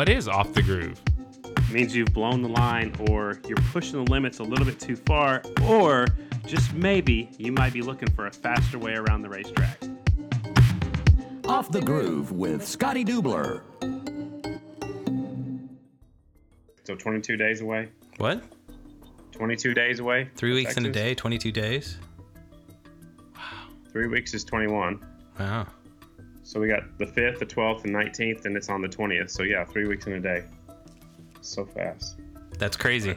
What is off the groove? It means you've blown the line or you're pushing the limits a little bit too far, or just maybe you might be looking for a faster way around the racetrack. Off the Groove with Scotty Dubler. So 22 days away. What? 22 days away. Three weeks in a day, 22 days? Wow. Three weeks is 21. Wow. So we got the 5th, the 12th, and 19th, and it's on the 20th. So yeah, three weeks in a day. So fast. That's crazy.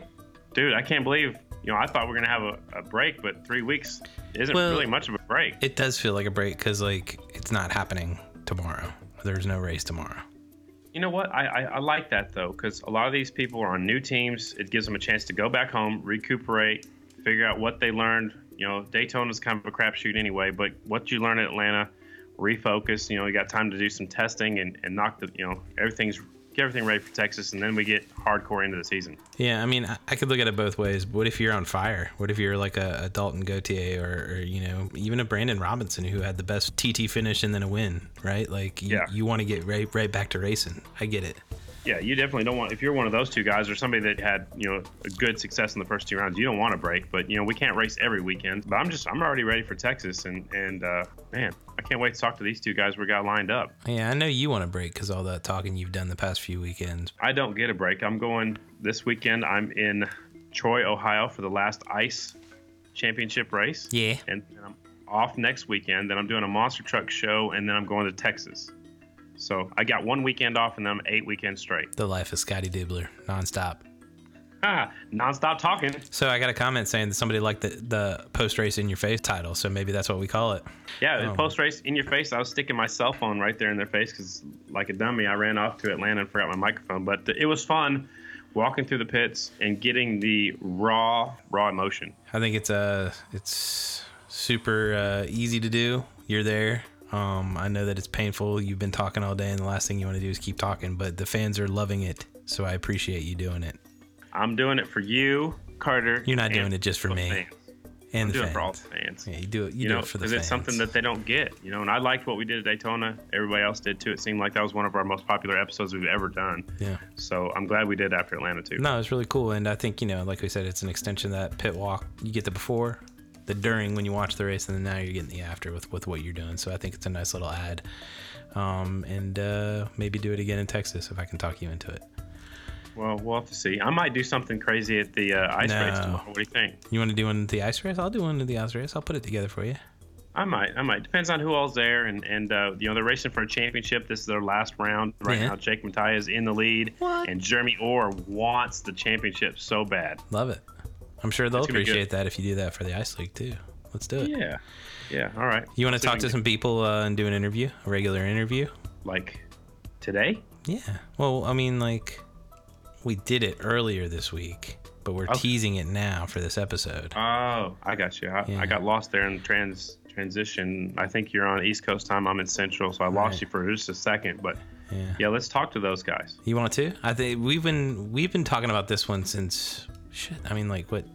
Dude, I can't believe, you know, I thought we are going to have a, a break, but three weeks isn't Well- really much of a break. It does feel like a break because, like, it's not happening tomorrow. There's no race tomorrow. You know what? I, I, I like that though, because a lot of these people are on new teams. It gives them a chance to go back home, recuperate, figure out what they learned. You know, Daytona's kind of a crapshoot anyway, but what you learn at Atlanta, refocus. You know, we got time to do some testing and, and knock the, you know, everything's get everything ready for Texas, and then we get hardcore into the season. Yeah, I mean, I, could look at it both ways. What if you're on fire? What if you're like a, a Dalton Gauthier or, or, you know, even a Brandon Robinson who had the best TT finish and then a win, right? Like, you, Yeah. you want to get right, right back to racing. I get it. Yeah, you definitely don't want if you're one of those two guys or somebody that had you know a good success in the first two rounds. You don't want to break, but you know we can't race every weekend. But I'm just I'm already ready for Texas, and and uh, man, I can't wait to talk to these two guys we got lined up. Yeah, I know you want to break because all that talking you've done the past few weekends. I don't get a break. I'm going this weekend. I'm in Troy, Ohio for the last ice championship race. Yeah. And then I'm off next weekend. Then I'm doing a monster truck show, and then I'm going to Texas. So I got one weekend off, and then I'm eight weekends straight. The life of Scotty Dibbler, nonstop. Nonstop talking. So I got a comment saying that somebody liked the, the post race in your face title. So maybe that's what we call it. Yeah, Oh. post race in your face. I was sticking my cell phone right there in their face because, like a dummy, I ran off to Atlanta and forgot my microphone. But it was fun walking through the pits and getting the raw, raw emotion. I think it's uh it's super uh, easy to do. You're there. Um, I know that it's painful. You've been talking all day, and the last thing you want to do is keep talking. But the fans are loving it, so I appreciate you doing it. I'm doing it for you, Carter. You're not doing it just for me fans. and I'm the doing it for all the fans. Yeah, you do it. You, You, do know, it for the fans. it's something that they don't get. You know, and I liked what we did at Daytona. Everybody else did too. It seemed like that was one of our most popular episodes we've ever done. yeah. So I'm glad we did after Atlanta too. No, it's really cool, and I think you know, like we said, it's an extension of that pit walk. You get the before, the during when you watch the race, and then now you're getting the after with with what you're doing. So I think it's a nice little ad, um, and uh, maybe do it again in Texas if I can talk you into it. Well, we'll have to see. I might do something crazy at the uh, ice race tomorrow. What do you think? You want to do one of the ice race? I'll do one of the ice race. I'll put it together for you. I might. I might. Depends on who all's there, and and uh, you know they're racing for a championship. This is their last round right Yeah. now. Jake Mattia is in the lead, What? and Jeremy Orr wants the championship so bad. Love it. I'm sure they'll It's gonna be good. appreciate that if you do that for the ice league too. Let's do it. Yeah, yeah. All right. You want to talk to some people uh, and do an interview, a regular interview? like today? Yeah. Well, I mean, like, we did it earlier this week, but we're Okay. teasing it now for this episode. Oh, I got you. I, Yeah. I got lost there in trans transition. I think you're on East Coast time. I'm in Central, so I lost Right. you for just a second. But Yeah. yeah, let's talk to those guys. You want to? I think we've been we've been talking about this one since shit. I mean, like what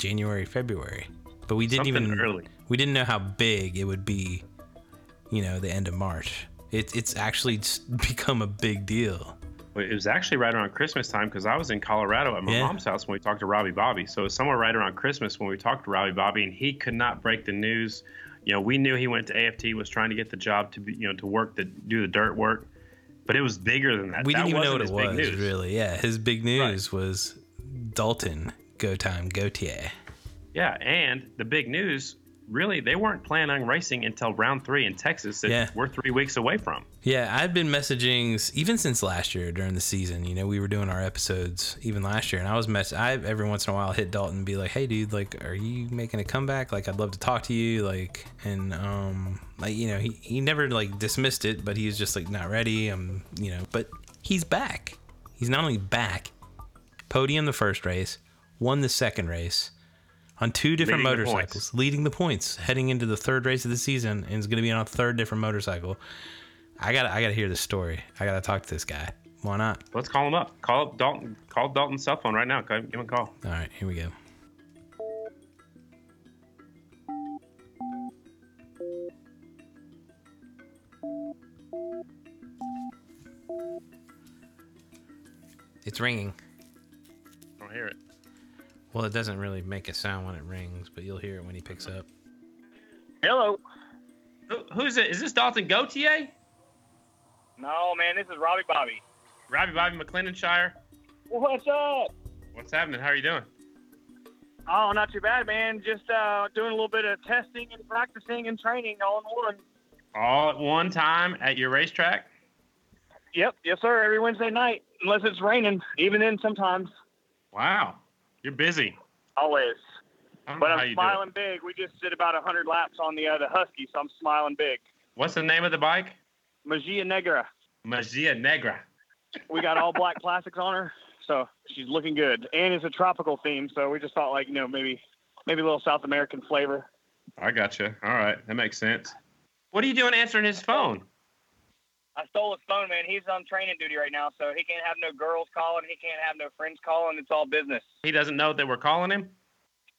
January, February, but we didn't Something even early. we didn't know how big it would be. You know, the end of March. It's it's actually become a big deal. Well, It was actually right around Christmas time because I was in Colorado at my Yeah. mom's house when we talked to Robby Bobby. So it was somewhere right around Christmas when we talked to Robby Bobby, and he could not break the news. You know, we knew he went to AFT, was trying to get the job to be, you know, to work the do the dirt work, but it was bigger than that. We That didn't even know what it his was big news. really. Yeah, his big news was Dalton go time Gauthier. Yeah, and the big news, really, they weren't planning on racing until round three in Texas that Yeah. we're three weeks away from. Yeah, I've been messaging even since last year during the season. You know, we were doing our episodes even last year, and I was mess. I every once in a while hit Dalton and be like, "Hey, dude, like, are you making a comeback? Like, I'd love to talk to you." Like, and um, like you know, he he never like dismissed it, but he was just like not ready. Um, you know, but he's back. He's not only back, podium the first race, won the second race. On two different Leading the motorcycles, leading the points, heading into the third race of the season, and is going to be on a third different motorcycle. I gotta I gotta hear this story. I gotta talk to this guy. Why not? Let's call him up. Call up Dalton. Call Dalton's cell phone right now. Give him a call. All right, here we go. It's ringing. Don't hear it. Well, it doesn't really make a sound when it rings, but you'll hear it when he picks up. Hello. Who, who's it? Is this Dalton Gauthier? No, man, this is Robby Bobby. Robby Bobby McClellanshire. What's up? What's happening? How are you doing? Oh, not too bad, man. Just uh, doing a little bit of testing and practicing and training all in one. All at one time at your racetrack? Yep, yes, sir. Every Wednesday night, unless it's raining. Even then, sometimes. Wow. You're busy. Always. But I'm you do it. smiling big. We just did about 100 laps on the uh, the Husky, so I'm smiling big. What's the name of the bike? Magia Negra. Magia Negra. We got all black plastics on her, so she's looking good. And it's a tropical theme, so we just thought like you know maybe maybe a little South American flavor. I gotcha. All right. That makes sense. What are you doing answering his phone? I stole his phone, man. He's on training duty right now, so he can't have no girls calling. He can't have no friends calling. It's all business. He doesn't know that we're calling him?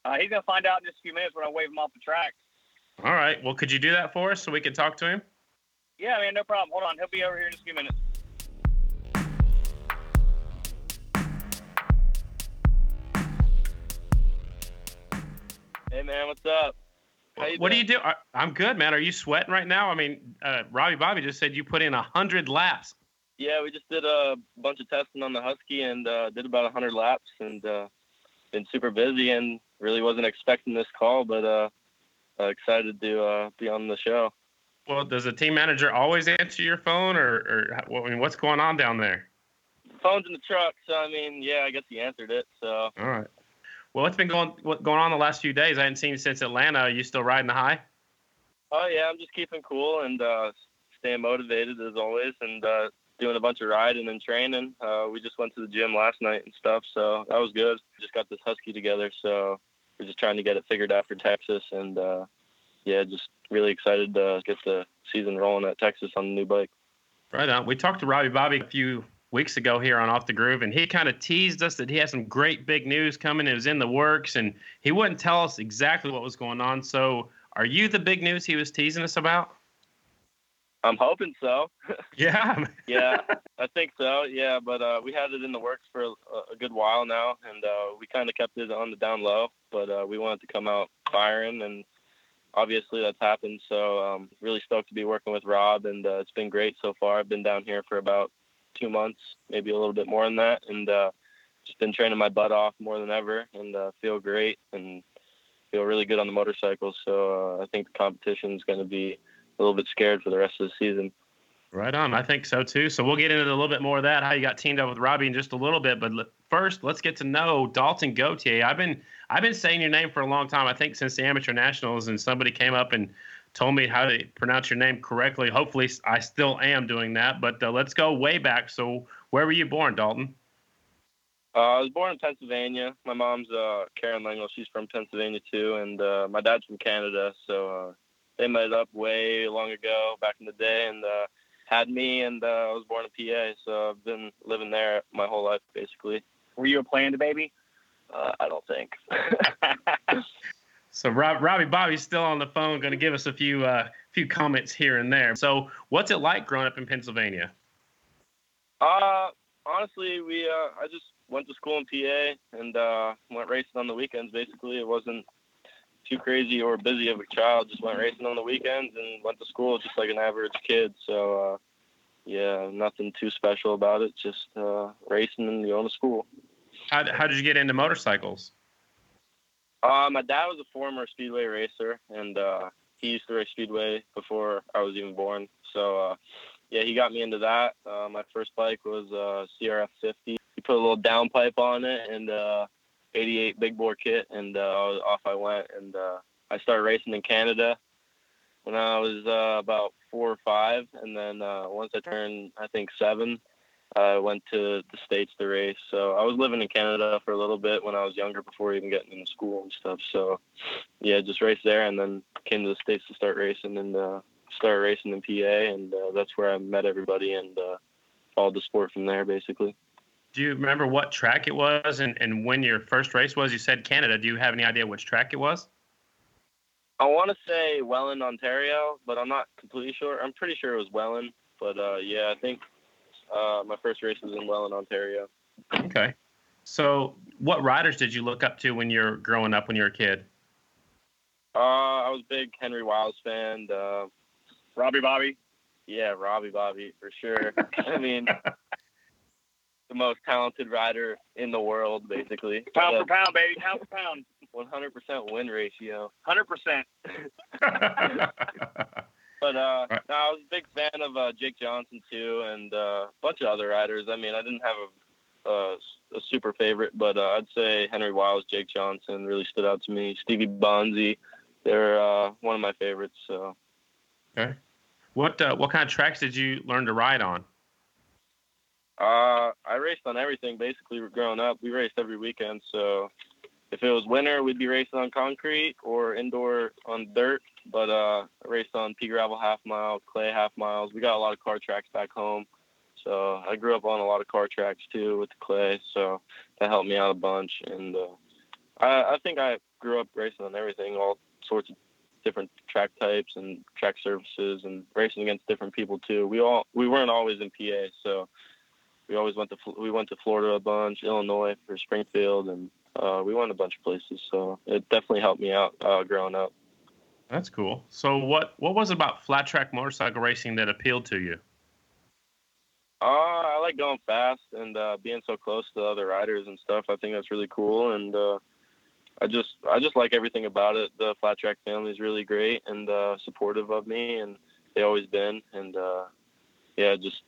Uh, he's gonna find out in just a few minutes when I wave him off the track. All right. Well, could you do that for us so we can talk to him? Yeah, man, no problem. Hold on, he'll be over here in just a few minutes. Hey man, what's up? What do you do? I'm good, man. Are you sweating right now? I mean, uh, Robby Bobby just said you put in a hundred laps. Yeah, we just did a bunch of testing on the Husky and uh, did about a 100 laps and uh, been super busy and really wasn't expecting this call, but uh, uh, excited to uh, be on the show. Well, does the team manager always answer your phone, or, or I mean, what's going on down there? Phone's in the truck, so I mean, yeah, I guess he answered it. So All right. Well, what's been going what going on the last few days? I hadn't seen you since Atlanta. Are you still riding the high? Oh yeah, I'm just keeping cool and uh, staying motivated as always, and uh, doing a bunch of riding and training. Uh, we just went to the gym last night and stuff, so that was good. Just got this husky together, so we're just trying to get it figured out for Texas, and uh, yeah, just really excited to get the season rolling at Texas on the new bike. Right on. We talked to Robby Bobby a few weeks ago here on Off the Groove, and he kind of teased us that he had some great big news coming. It was in the works, and he wouldn't tell us exactly what was going on. So, are you the big news he was teasing us about? I'm hoping so. Yeah. yeah, I think so. Yeah, but uh, we had it in the works for a, a good while now, and uh, we kind of kept it on the down low. But uh, we wanted to come out firing, and obviously that's happened. So um, really stoked to be working with Rob, and uh, it's been great so far. I've been down here for about two months, maybe a little bit more than that, and uh, just been training my butt off more than ever, and uh, feel great and feel really good on the motorcycle. So uh, I think the competition is going to be a little bit scared for the rest of the season. Right on. I think so too. So we'll get into a little bit more of that, how you got teamed up with Robby in just a little bit. But first, let's get to know Dalton Gauthier. I've been I've been saying your name for a long time. I think since the amateur nationals, and somebody came up and told me how to pronounce your name correctly. Hopefully, I still am doing that. But uh, let's go way back. So where were you born, Dalton? Uh, I was born in Pennsylvania. My mom's uh, Karen Langel. She's from Pennsylvania too, and uh, my dad's from Canada. So uh, they met up way long ago, back in the day, and uh, had me. And uh, I was born in PA, so I've been living there my whole life, basically. Were you a planned baby? Uh, I don't think. So Rob, Robby Bobby's still on the phone, going to give us a few uh, few comments here and there. So what's it like growing up in Pennsylvania? Uh, honestly, we uh, I just went to school in PA and uh, went racing on the weekends. Basically, it wasn't too crazy or busy of a child. Just went racing on the weekends and went to school just like an average kid. So uh, yeah, nothing too special about it. Just uh, racing and going to school. How, how did you get into motorcycles? Uh, my dad was a former speedway racer, and uh, he used to race speedway before I was even born. So, uh, yeah, he got me into that. Uh, my first bike was uh, CRF 50. He put a little downpipe on it and uh, 88 big bore kit, and uh, off I went. And uh, I started racing in Canada when I was uh, about four or five, and then uh, once I turned, I think seven, I went to the States to race. So I was living in Canada for a little bit when I was younger before even getting into school and stuff. So yeah, just raced there and then came to the States to start racing and uh, started racing in PA. And uh, that's where I met everybody and uh, followed the sport from there basically. Do you remember what track it was and, and when your first race was? You said Canada. Do you have any idea which track it was? I want to say Welland, Ontario, but I'm not completely sure. I'm pretty sure it was Welland. But uh, yeah, I think uh, my first race was in Welland, Ontario. Okay. So, what riders did you look up to when you're growing up when you were a kid? Uh, I was a big Henry Wiles fan. Uh, Robby Bobby. yeah, Robby Bobby for sure. I mean, the most talented rider in the world, basically. Pound for pound, baby. Pound for pound. One hundred percent win ratio. Hundred percent. But uh, Right. no, I was a big fan of uh, Jake Johnson too, and uh, a bunch of other riders. I mean, I didn't have a, a, a super favorite, but uh, I'd say Henry Wiles, Jake Johnson really stood out to me. Stevie Bonsey, they're uh, one of my favorites. So okay. What uh, what kind of tracks did you learn to ride on? uh, I raced on everything basically. Growing up, we raced every weekend. So if it was winter, we'd be racing on concrete or indoor on dirt. But uh, I raced on pea gravel half mile, clay half miles. We got a lot of car tracks back home. So I grew up on a lot of car tracks too with the clay. So that helped me out a bunch. And uh, I, I think I grew up racing on everything, all sorts of different track types and track surfaces, and racing against different people too. We all we weren't always in PA, so we always went to we went to Florida a bunch, Illinois for Springfield, and uh, we went a bunch of places. So it definitely helped me out uh, growing up. That's cool. So, what what was it about flat track motorcycle racing that appealed to you? Uh, I like going fast and uh, being so close to other riders and stuff. I think that's really cool, and uh, I just I just like everything about it. The flat track family is really great and uh, supportive of me, and they always been. And uh, yeah, just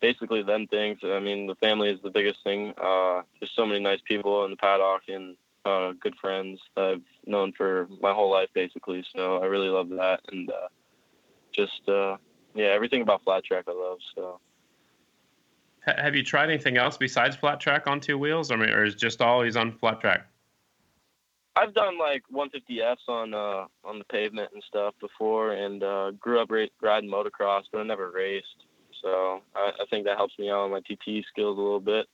basically them things. I mean, the family is the biggest thing. Uh, there's so many nice people in the paddock and uh, good friends that I've known for my whole life, basically. So I really love that, and uh, just uh, yeah, everything about flat track I love. So. Ha- have you tried anything else besides flat track on two wheels? I mean, or is just always on flat track? I've done like 150Fs on uh, on the pavement and stuff before, and uh, grew up ra- riding motocross, but I never raced. So I, I think that helps me out on my TT skills a little bit.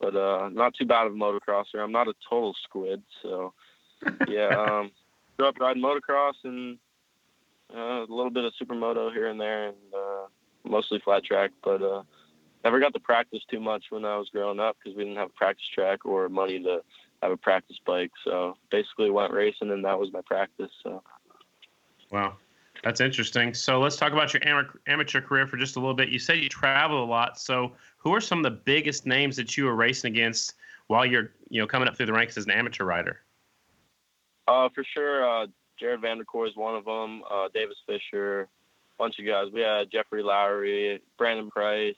But uh, not too bad of a motocrosser. I'm not a total squid, so yeah. Um, grew up riding motocross and uh, a little bit of supermoto here and there, and uh, mostly flat track. But uh, never got to practice too much when I was growing up because we didn't have a practice track or money to have a practice bike. So basically went racing and that was my practice. So Wow, that's interesting. So let's talk about your amateur career for just a little bit. You said you travel a lot. So who are some of the biggest names that you were racing against while you're you know coming up through the ranks as an amateur rider? uh, for sure, uh, Jared Vanderkooi is one of them. Uh, Davis Fisher, bunch of guys. We had Jeffrey Lowry, Brandon Price,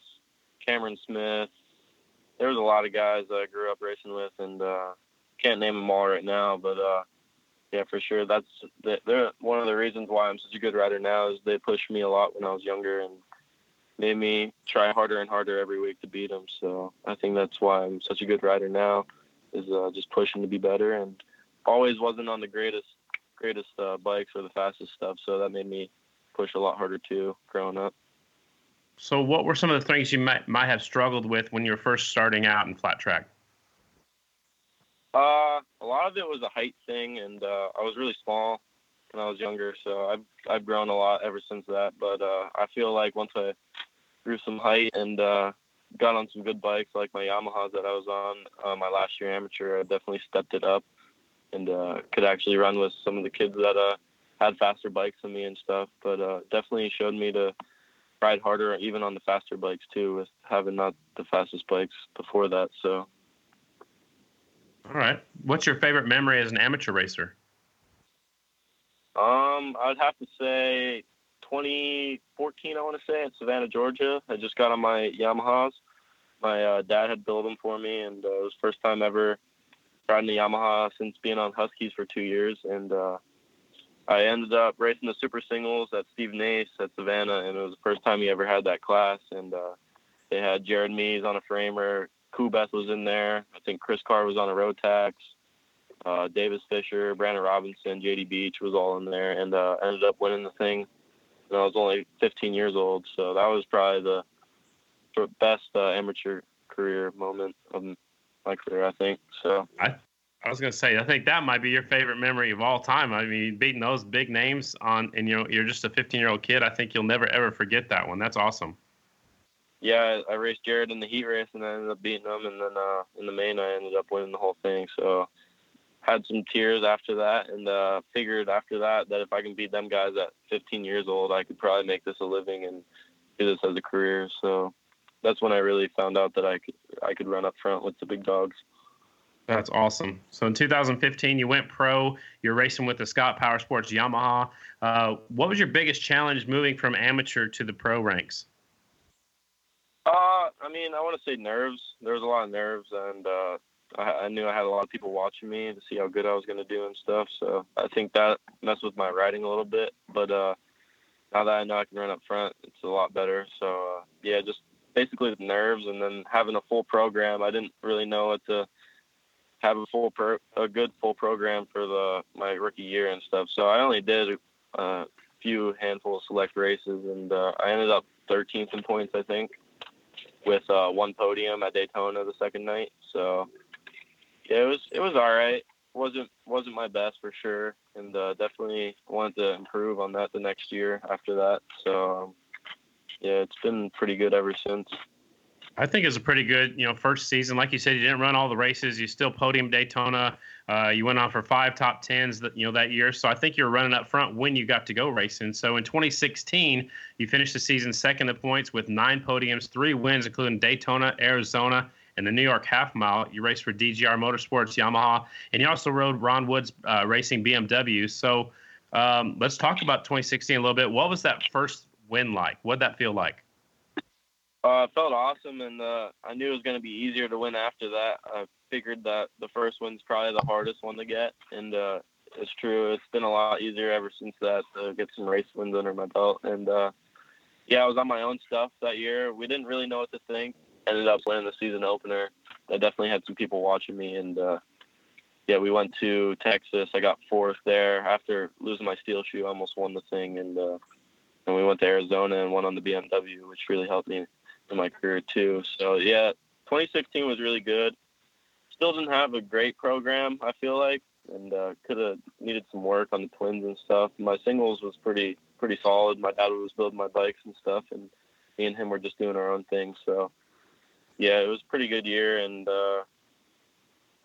Cameron Smith. There was a lot of guys I grew up racing with, and uh, can't name them all right now, but uh, yeah, for sure. That's they're one of the reasons why I'm such a good rider now is they pushed me a lot when I was younger and made me try harder and harder every week to beat them. So I think that's why I'm such a good rider now is uh, just pushing to be better and always wasn't on the greatest greatest uh, bikes or the fastest stuff. So that made me push a lot harder too growing up. So what were some of the things you might might have struggled with when you were first starting out in flat track? Uh, a lot of it was a height thing, and uh, I was really small when I was younger, so I've I've grown a lot ever since that. But uh, I feel like once I grew some height and uh, got on some good bikes like my Yamaha that I was on uh, my last year amateur, I definitely stepped it up and uh, could actually run with some of the kids that uh, had faster bikes than me and stuff. But uh, definitely showed me to ride harder, even on the faster bikes too, with having not the fastest bikes before that. So. All right. What's your favorite memory as an amateur racer? Um, I'd have to say 2014. I want to say at Savannah, Georgia. I just got on my Yamahas. My uh, dad had built them for me, and uh, it was first time ever riding a Yamaha since being on Huskies for two years. And uh, I ended up racing the super singles at Steve Nace at Savannah, and it was the first time he ever had that class. And uh, they had Jared Mees on a framer. Coolbeth was in there. I think Chris Carr was on a Rotax uh, Davis Fisher, Brandon Robinson, JD Beach was all in there, and uh, ended up winning the thing. And I was only 15 years old, so that was probably the the best uh, amateur career moment of my career, I think. So I was gonna say, I think that might be your favorite memory of all time. I mean, beating those big names on, and you know, you're just a 15 year old kid. I think you'll never ever forget that one. That's awesome. Yeah, I, raced Jared in the heat race and I ended up beating him, and then uh, in the main I ended up winning the whole thing. So had some tears after that, and uh, figured after that that if I can beat them guys at 15 years old, I could probably make this a living and do this as a career. So that's when I really found out that I could I could run up front with the big dogs. That's awesome. So in 2015, you went pro. You're racing with the Scott Power Sports Yamaha. Uh, what was your biggest challenge moving from amateur to the pro ranks? Uh, I mean, I want to say nerves. There was a lot of nerves, and uh, I, I knew I had a lot of people watching me to see how good I was going to do and stuff. So I think that messed with my riding a little bit. But uh, now that I know I can run up front, it's a lot better. So uh, yeah, just basically the nerves, and then having a full program. I didn't really know what to have a full pro, a good full program for the my rookie year and stuff. So I only did a few handful of select races, and uh, I ended up 13th in points, I think, with uh, one podium at Daytona the second night. So yeah, it was it was all right. wasn't wasn't my best for sure, and uh, definitely wanted to improve on that the next year after that. So um, yeah, it's been pretty good ever since. I think it's a pretty good, you know, first season. Like you said, you didn't run all the races. You still podium Daytona. Uh, you went on for five top tens, that you know, that year. So I think you're running up front when you got to go racing. So in 2016, you finished the season second in points with nine podiums, three wins, including Daytona, Arizona, and the New York Half Mile. You raced for DGR Motorsports, Yamaha, and you also rode Ron Woods uh, Racing BMW. So um, let's talk about 2016 a little bit. What was that first win like? What did that feel like? Uh, it felt awesome, and uh, I knew it was going to be easier to win after that. I figured that the first win's probably the hardest one to get, and uh, it's true. It's been a lot easier ever since that to get some race wins under my belt. And uh, yeah, I was on my own stuff that year. We didn't really know what to think. Ended up winning the season opener. I definitely had some people watching me, and uh, yeah, we went to Texas. I got fourth there after losing my steel shoe. I almost won the thing, and uh, and we went to Arizona and won on the BMW, which really helped me my career too. So yeah, 2016 was really good. Still didn't have a great program, I feel like, and uh, could have needed some work on the twins and stuff. My singles was pretty pretty solid. My dad was building my bikes and stuff, and me and him were just doing our own thing. So yeah, it was a pretty good year, and uh,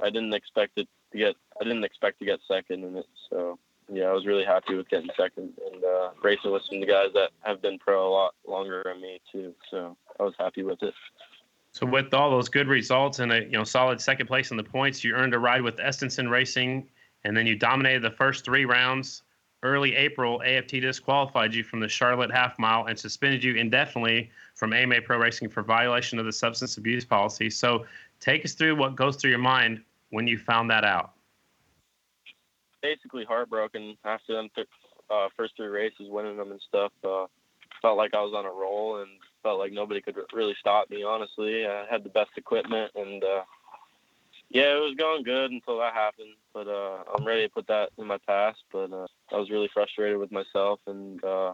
I didn't expect it to get I didn't expect to get second in it. So yeah, I was really happy with getting second and uh, racing with some of the guys that have been pro a lot longer than me too. So I was happy with it. So with all those good results and a you know solid second place in the points, you earned a ride with Estenson Racing, and then you dominated the first three rounds. Early April, AFT disqualified you from the Charlotte Half Mile and suspended you indefinitely from AMA Pro Racing for violation of the substance abuse policy. So take us through what goes through your mind when you found that out. Basically heartbroken after them th- uh, first three races, winning them and stuff. Uh, felt like I was on a roll and felt like nobody could really stop me. Honestly, I had the best equipment, and uh, yeah, it was going good until that happened. But uh, I'm ready to put that in my past. But uh, I was really frustrated with myself, and uh,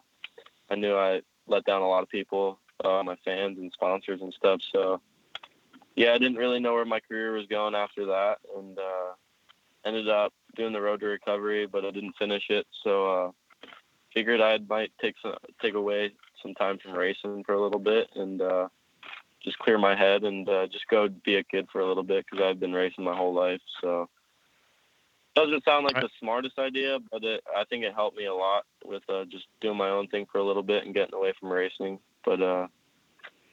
I knew I let down a lot of people, uh, my fans and sponsors and stuff. So yeah, I didn't really know where my career was going after that, and uh, ended up doing the road to recovery, but I didn't finish it. So uh, figured I might take some take away some time from racing for a little bit and uh, just clear my head and uh, just go be a kid for a little bit because I've been racing my whole life. So doesn't sound like the smartest idea, but it, I think it helped me a lot with uh, just doing my own thing for a little bit and getting away from racing. But uh,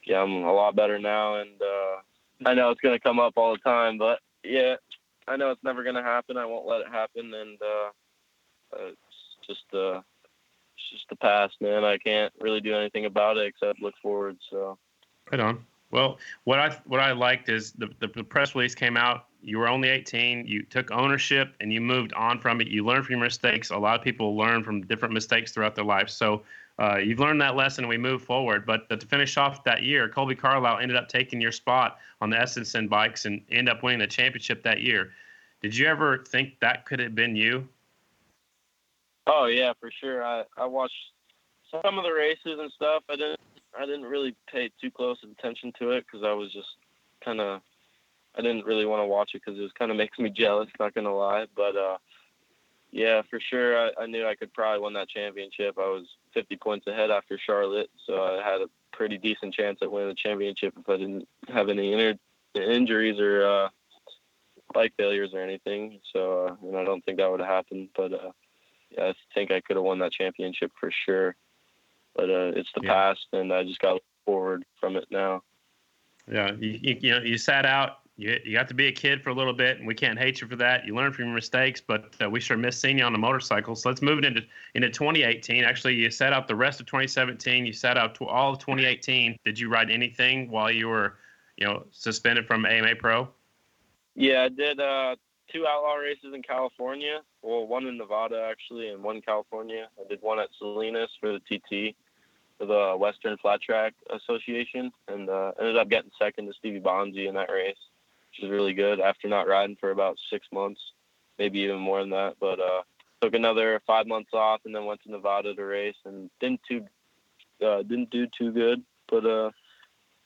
yeah, I'm a lot better now, and uh, I know it's gonna come up all the time, but yeah, I know it's never gonna happen. I won't let it happen, and uh, it's just uh, it's just the past, man. I can't really do anything about it except look forward. So. Right on. Well, what I what I liked is the, the, the press release came out. You were only 18. You took ownership and you moved on from it. You learned from your mistakes. A lot of people learn from different mistakes throughout their life. So uh, you've learned that lesson. and We move forward. But to finish off that year, Kolby Carlile ended up taking your spot on the Estenson bikes and end up winning the championship that year. Did you ever think that could have been you? Oh yeah, for sure. I I watched some of the races and stuff. I didn't I didn't really pay too close attention to it because I was just kind of I didn't really want to watch it because it was kind of makes me jealous. Not gonna lie, but uh, yeah, for sure. I, I knew I could probably win that championship. I was 50 points ahead after Charlotte, so I had a pretty decent chance at winning the championship if I didn't have any inner injuries or uh, bike failures or anything. So, uh, and I don't think that would have happened. But uh, yeah, I think I could have won that championship for sure. But uh, it's the Yeah. past, and I just got forward from it now. Yeah, you, you, you know, you sat out. You, you got to be a kid for a little bit, and we can't hate you for that. You learn from your mistakes, but uh, we sure miss seeing you on the motorcycle. So let's move it into into 2018. Actually, you sat out the rest of 2017. You sat out all of 2018. Did you ride anything while you were, you know, suspended from AMA Pro? Yeah, I did uh, two outlaw races in California. Well, one in Nevada actually, and one in California. I did one at Salinas for the TT, for the Western Flat Track Association, and uh, ended up getting second to Stevie Bonsey in that race, is really good. After not riding for about six months, maybe even more than that, but uh, took another five months off, and then went to Nevada to race, and didn't too uh, didn't do too good, but uh,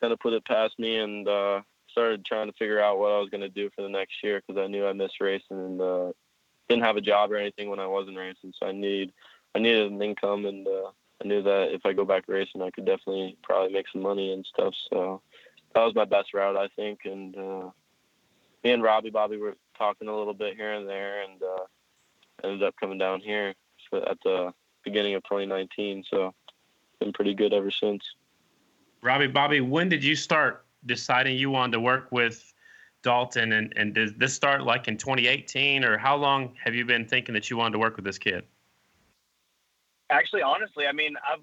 kind of put it past me, and uh, started trying to figure out what I was going to do for the next year because I knew I missed racing and uh, didn't have a job or anything when I wasn't racing. So I need I needed an income, and uh, I knew that if I go back racing, I could definitely probably make some money and stuff. So that was my best route, I think. And uh, me and Robby Bobby were talking a little bit here and there, and uh, ended up coming down here at the beginning of 2019. So been pretty good ever since. Robby, Bobby, when did you start deciding you wanted to work with Dalton? And, and did this start like in 2018, or how long have you been thinking that you wanted to work with this kid? Actually, honestly, I mean, I've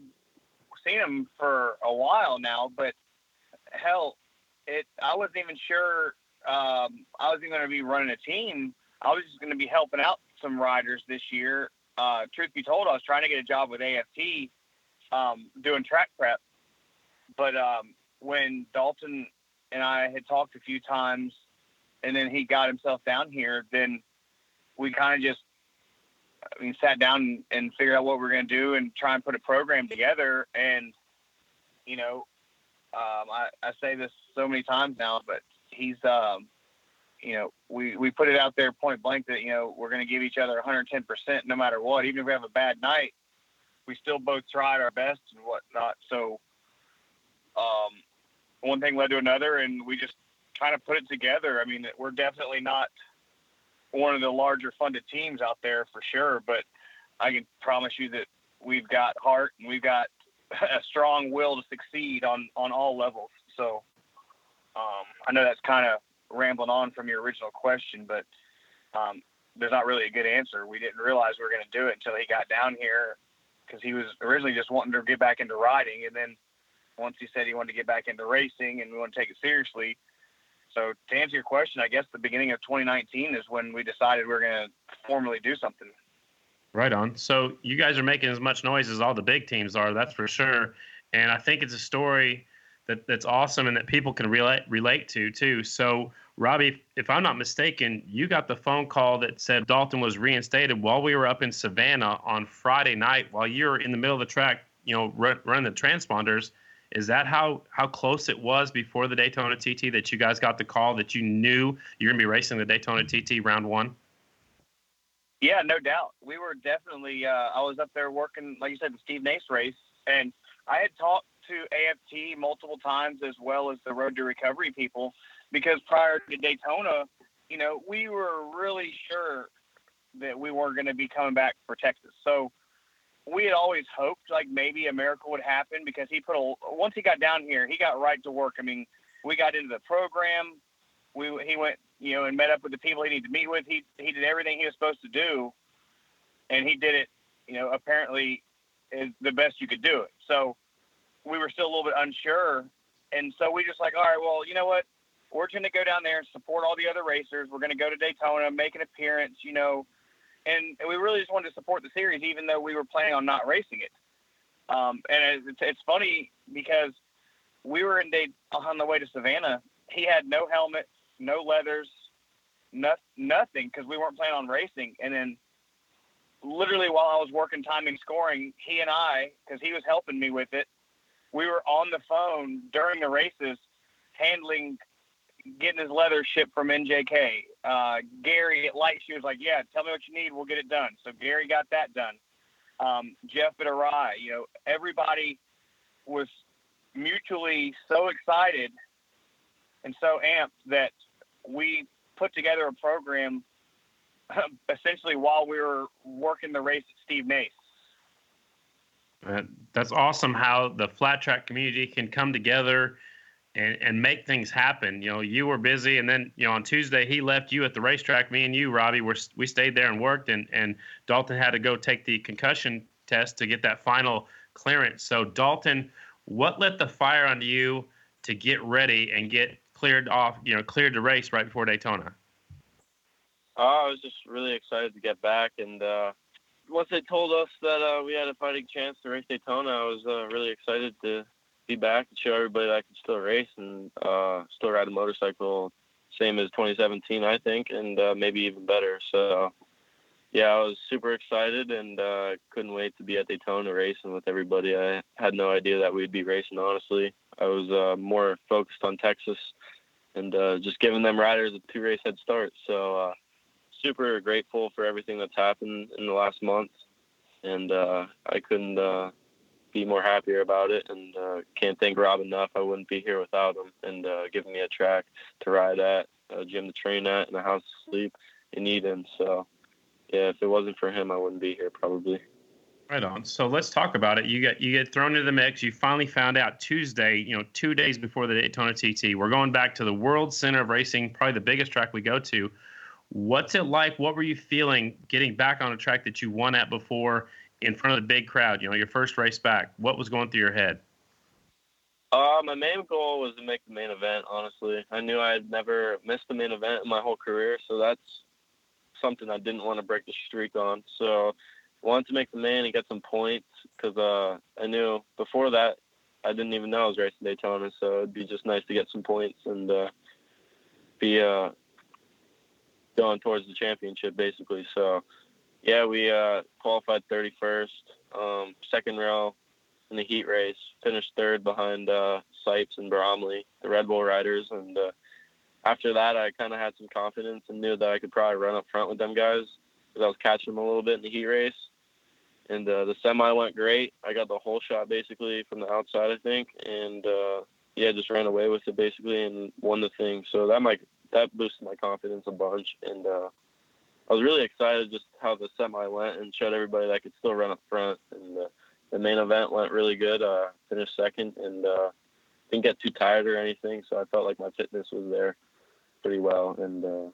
seen him for a while now, but hell, it I wasn't even sure um, I was even going to be running a team. I was just going to be helping out some riders this year. Uh, truth be told, I was trying to get a job with AFT um, doing track prep, but um, when Dalton and I had talked a few times, and then he got himself down here, then we kind of just I mean, sat down and figured out what we're going to do and try and put a program together. And, you know, um, I, I say this so many times now, but he's, um, you know, we, we put it out there point blank that, you know, we're going to give each other 110% no matter what. Even if we have a bad night, we still both tried our best and whatnot. So, um, one thing led to another, and we just kind of put it together. I mean, we're definitely not one of the larger funded teams out there for sure, but I can promise you that we've got heart and we've got a strong will to succeed on on all levels. So um, I know that's kind of rambling on from your original question, but um, there's not really a good answer. We didn't realize we were going to do it until he got down here because he was originally just wanting to get back into riding, and then once he said he wanted to get back into racing and we want to take it seriously. So to answer your question, I guess the beginning of 2019 is when we decided we are going to formally do something. Right on. So you guys are making as much noise as all the big teams are, that's for sure. And I think it's a story that, that's awesome and that people can relate relate to too. So Robby, if I'm not mistaken, you got the phone call that said Dalton was reinstated while we were up in Savannah on Friday night while you were in the middle of the track, you know, run, running the transponders. Is that how how close it was before the Daytona TT that you guys got the call that you knew you're gonna be racing the Daytona TT round one? Yeah, no doubt. We were definitely. Uh, I was up there working, like you said, the Steve Nace race, and I had talked to AFT multiple times as well as the Road to Recovery people because prior to Daytona, you know, we were really sure that we weren't going to be coming back for Texas. So we had always hoped like maybe a miracle would happen because he put a once he got down here, he got right to work. I mean, we got into the program. We he went, you know, and met up with the people he needed to meet with. He he did everything he was supposed to do, and he did it, you know, apparently is the best you could do it. So we were still a little bit unsure, and so we just like, all right, well, you know what? We're going to go down there and support all the other racers. We're going to go to Daytona, make an appearance, you know, and we really just wanted to support the series, even though we were planning on not racing it. Um, and it's, it's funny because we were in Day on the way to Savannah. He had no helmet, no leathers, no, nothing because we weren't planning on racing. And then, literally, while I was working timing scoring, he and I, because he was helping me with it, we were on the phone during the races, handling getting his leather shipped from NJK. Uh, Gary at Light Shoe was like, "Yeah, tell me what you need, we'll get it done." So Gary got that done. Um, Jeff at Arai, you know, everybody was mutually so excited and so amped that we put together a program essentially while we were working the race at Steve Nace. Uh, that's awesome how the flat track community can come together and, and make things happen. You know, you were busy, and then you know on Tuesday he left you at the racetrack. Me and you, Robby, were we stayed there and worked, and and Dalton had to go take the concussion test to get that final clearance. So Dalton, what lit the fire under you to get ready and get cleared off? You know, cleared to race right before Daytona. Oh, I was just really excited to get back, and uh, once they told us that uh, we had a fighting chance to race Daytona, I was uh, really excited to be back and show everybody that I could still race and uh, still ride a motorcycle, same as 2017, I think, and uh, maybe even better. So, yeah, I was super excited and uh, couldn't wait to be at Daytona racing with everybody. I had no idea that we'd be racing. Honestly, I was uh, more focused on Texas and just giving them riders a two race head start. So. Super grateful for everything that's happened in the last month, and uh, I couldn't uh, be more happier about it. And uh, can't thank Rob enough. I wouldn't be here without him and uh, giving me a track to ride at, a gym to train at, and a house to sleep in Eden. So, yeah, if it wasn't for him, I wouldn't be here probably. Right on. So let's talk about it. You get you get thrown into the mix. You finally found out Tuesday, you know, two days before the Daytona TT. We're going back to the World Center of Racing, probably the biggest track we go to. What's it like? What were you feeling getting back on a track that you won at before in front of the big crowd? You know, your first race back. What was going through your head? Uh, my main goal was to make the main event. Honestly, I knew I'd never missed the main event in my whole career, so that's something I didn't want to break the streak on. So, I wanted to make the main and get some points because uh, I knew before that I didn't even know I was racing Daytona, so it'd be just nice to get some points and uh, be uh, going towards the championship basically. So yeah, we uh, qualified 31st, um, second row in the heat race, finished third behind uh, Sipes and Bromley, the Red Bull riders, and uh, after that, I kind of had some confidence and knew that I could probably run up front with them guys because I was catching them a little bit in the heat race. And uh, the semi went great. I got the whole shot basically from the outside, I think, and uh, yeah, just ran away with it basically and won the thing. So that might that boosted my confidence a bunch, and uh, I was really excited just how the semi went and showed everybody that I could still run up front. And uh, the main event went really good. Uh, finished second and uh, didn't get too tired or anything, so I felt like my fitness was there pretty well, and uh,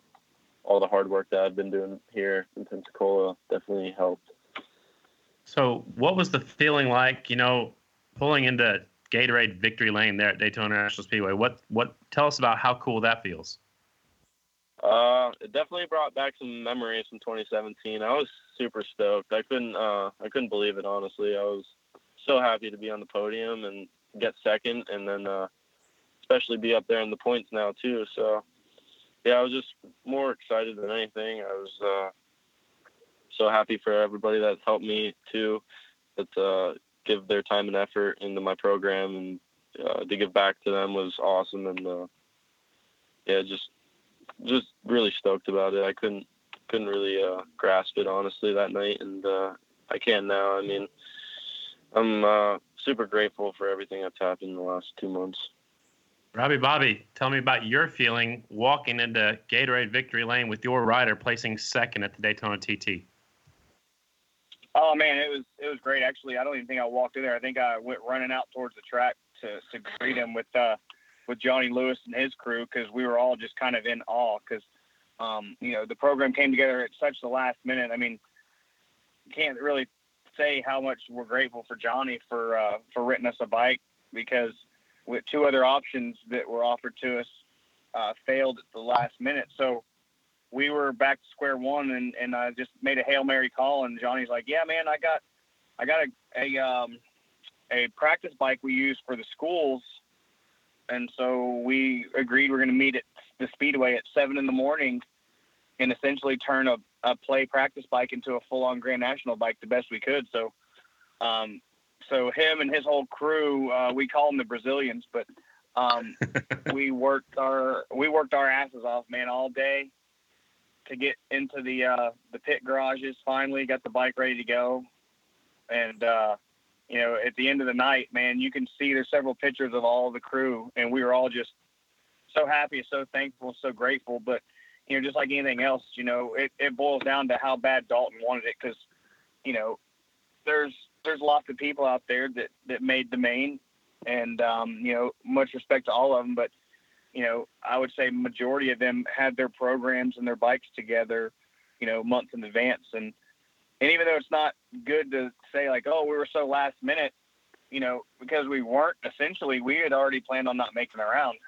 all the hard work that I've been doing here in Pensacola definitely helped. So, what was the feeling like? You know, pulling into Gatorade Victory Lane there at Daytona National Speedway. What what? Tell us about how cool that feels. Uh, it definitely brought back some memories from 2017. I was super stoked. I couldn't, uh, I couldn't believe it. Honestly, I was so happy to be on the podium and get second, and then uh, especially be up there in the points now too. So, yeah, I was just more excited than anything. I was uh, so happy for everybody that's helped me too, that uh, give their time and effort into my program, and uh, to give back to them was awesome. And uh, yeah, just just really stoked about it. I couldn't couldn't really uh, grasp it honestly that night, and uh, I can now. I mean, I'm uh, super grateful for everything that's happened in the last two months. Robby Bobby, tell me about your feeling walking into Gatorade Victory Lane with your rider placing second at the Daytona TT. Oh man, it was it was great. Actually, I don't even think I walked in there. I think I went running out towards the track to to greet him with uh, with Johnny Lewis and his crew because we were all just kind of in awe because um, you know the program came together at such the last minute. I mean, can't really say how much we're grateful for Johnny for uh, for renting us a bike because with two other options that were offered to us uh, failed at the last minute. So we were back to square one, and and I just made a hail mary call, and Johnny's like, "Yeah, man, I got I got a a um, a practice bike we use for the schools and so we agreed we're going to meet at the speedway at seven in the morning and essentially turn a, a play practice bike into a full-on grand national bike the best we could so um, so him and his whole crew uh, we call them the brazilians but Um, we worked our we worked our asses off, man, all day to get into the uh, the pit garages. Finally, got the bike ready to go, and uh, you know, at the end of the night, man, you can see there's several pictures of all the crew, and we were all just so happy, so thankful, so grateful. But you know, just like anything else, you know, it, it boils down to how bad Dalton wanted it because, you know, there's there's lots of people out there that that made the main, and um, you know, much respect to all of them, but you know, I would say majority of them had their programs and their bikes together, you know, months in advance, and and even though it's not good to say like, oh, we were so last minute, you know, because we weren't. Essentially, we had already planned on not making a round.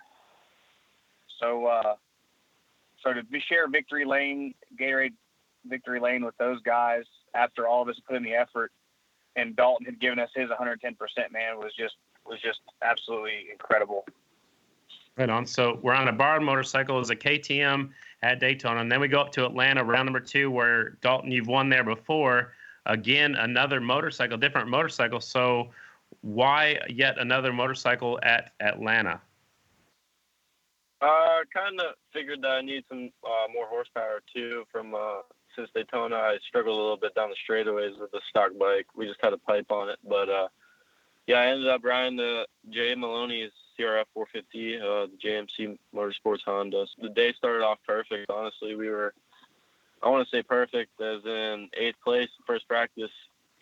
So, uh, so to share victory lane, Gatorade victory lane with those guys after all of us put in the effort, and Dalton had given us his 110 percent, man, was just was just absolutely incredible. Right on. So we're on a borrowed motorcycle as a KTM at Daytona, and then we go up to Atlanta, round number two, where Dalton, you've won there before. Again, another motorcycle, different motorcycle. So why yet another motorcycle at Atlanta? Uh, kind of figured that I need some uh, more horsepower too. From uh, since Daytona, I struggled a little bit down the straightaways with the stock bike. We just had a pipe on it, but uh, yeah, I ended up riding the Jay Maloney's CRF 450, uh, the JMC Motorsports Honda. So the day started off perfect. Honestly, we were, I want to say perfect, as in eighth place, first practice,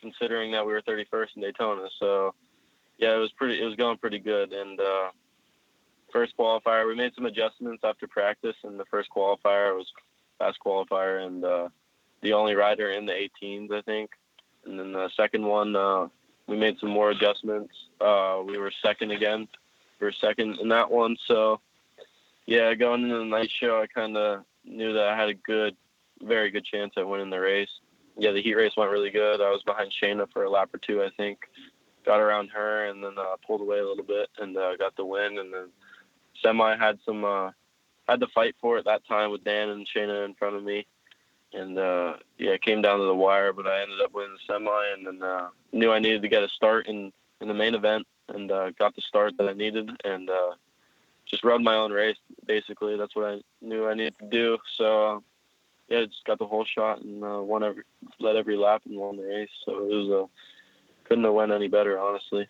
considering that we were 31st in Daytona. So yeah, it was pretty, it was going pretty good, and. Uh, first qualifier. We made some adjustments after practice, and the first qualifier was fast qualifier and uh, the only rider in the 18s, I think. And then the second one, uh, we made some more adjustments. Uh, we were second again. We were second in that one. So, yeah, going into the night show, I kind of knew that I had a good, very good chance at winning the race. Yeah, the heat race went really good. I was behind Shayna for a lap or two, I think. Got around her and then uh, pulled away a little bit and uh, got the win. And then semi had some uh, had to fight for it that time with Dan and Shayna in front of me, and uh, yeah, it came down to the wire. But I ended up winning the semi, and then uh, knew I needed to get a start in in the main event, and uh, got the start that I needed, and uh, just rode my own race. Basically, that's what I knew I needed to do. So. Yeah, just got the whole shot and uh, won every, led every lap and won the race. So it was a couldn't have went any better, honestly.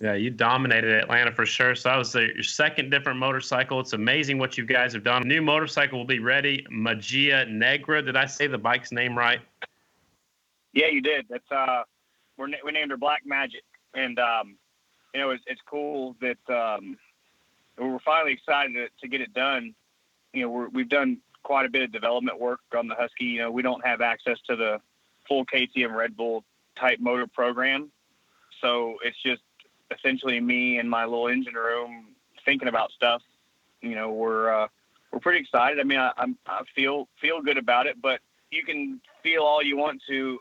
Yeah, you dominated Atlanta for sure. So that was the, your second different motorcycle. It's amazing what you guys have done. New motorcycle will be ready. Magia Negra. Did I say the bike's name right? Yeah, you did. That's uh, we're we named her Black Magic, and um, you know it's, it's cool that um, we're finally excited to, to get it done. You know, we're, we've done quite a bit of development work on the Husky. You know, we don't have access to the full KTM Red Bull type motor program, so it's just essentially me in my little engine room thinking about stuff. You know, we're uh, we're pretty excited. I mean, I, I'm, I feel feel good about it, but you can feel all you want to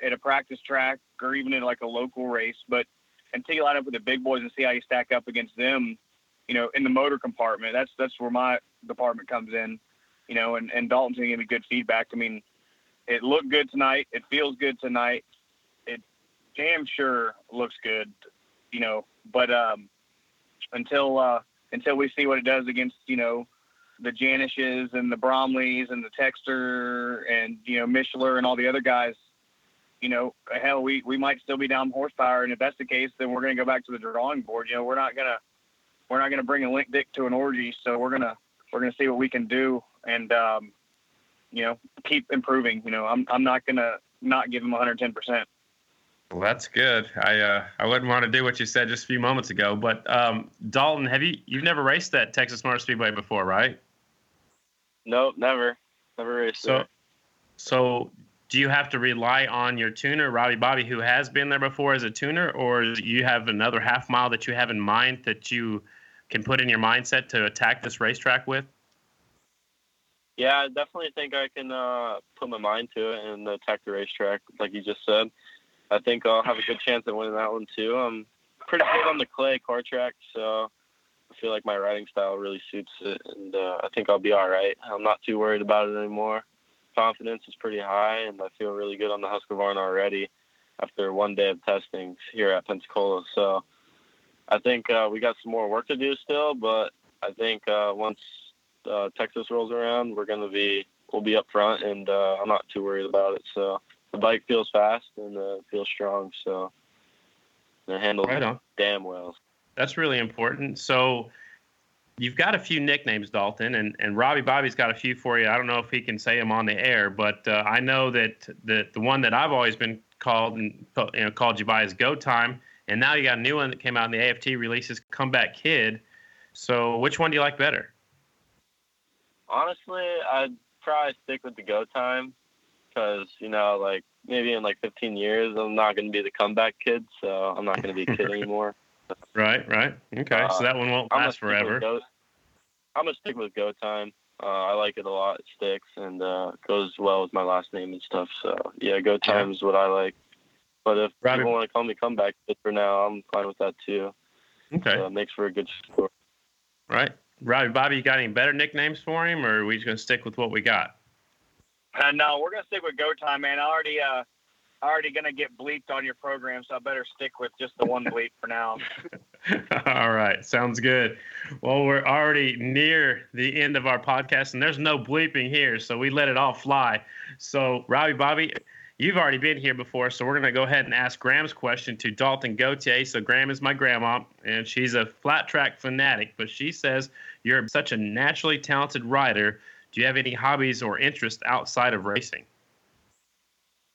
at a practice track or even in like a local race, but until you line up with the big boys and see how you stack up against them, you know, in the motor compartment, that's that's where my department comes in. You know, and, and Dalton's gonna give me good feedback. I mean, it looked good tonight. It feels good tonight. It damn sure looks good you know, but um, until uh, until we see what it does against, you know, the Janisches and the Bromleys and the Texter and you know Mischler and all the other guys, you know, hell, we we might still be down horsepower, and if that's the case, then we're going to go back to the drawing board. You know, we're not gonna we're not gonna bring a link dick to an orgy, so we're gonna we're gonna see what we can do and um, you know keep improving. You know, I'm I'm not gonna not give him 110 percent. Well, that's good. I uh, I wouldn't want to do what you said just a few moments ago, but um, Dalton, have you you've never raced that Texas Motor Speedway before, right? Nope, never, never raced so, there. So, do you have to rely on your tuner, Robby Bobby, who has been there before as a tuner, or you have another half mile that you have in mind that you can put in your mindset to attack this racetrack with? Yeah, I definitely think I can uh, put my mind to it and attack the racetrack, like you just said. I think I'll have a good chance at winning that one too. I'm pretty good on the clay car track, so I feel like my riding style really suits it, and uh, I think I'll be all right. I'm not too worried about it anymore. Confidence is pretty high, and I feel really good on the Husqvarna already after one day of testing here at Pensacola. So I think uh, we got some more work to do still, but I think uh, once uh, Texas rolls around, we're gonna be we'll be up front, and uh, I'm not too worried about it. So the bike feels fast and uh, feels strong, so it handles Right damn well. That's really important. So you've got a few nicknames, Dalton, and, and Robby Bobby's got a few for you. I don't know if he can say them on the air, but uh, I know that the the one that I've always been called and you know called you by is Go Time, and now you got a new one that came out in the AFT releases, Comeback Kid. So which one do you like better? Honestly, I'd probably stick with the go time because you know, like maybe in like 15 years, I'm not gonna be the comeback kid, so I'm not gonna be a kid anymore. Right, right. Okay, so Uh, that one won't I'm last forever. Go, I'm gonna stick with Go Time. Uh, I like it a lot. It sticks and uh, goes well with my last name and stuff. So yeah, Go Time is what I like. But if Robby- people want to call me Comeback Kid for now, I'm fine with that too. Okay, So it makes for a good story. right. Robby Bobby, you got any better nicknames for him, or are we just gonna stick with what we got? Uh, no, we're gonna stick with Go Time, man. I already uh, already gonna get bleeped on your program, so I better stick with just the one bleep for now. All right, sounds good. Well, we're already near the end of our podcast, and there's no bleeping here, so we let it all fly. So, Robby, Bobby, you've already been here before, so we're going to go ahead and ask Graham's question to Dalton Gauthier. So, Graham is my grandma, and she's a flat track fanatic, but she says you're such a naturally talented rider. Do you have any hobbies or interests outside of racing?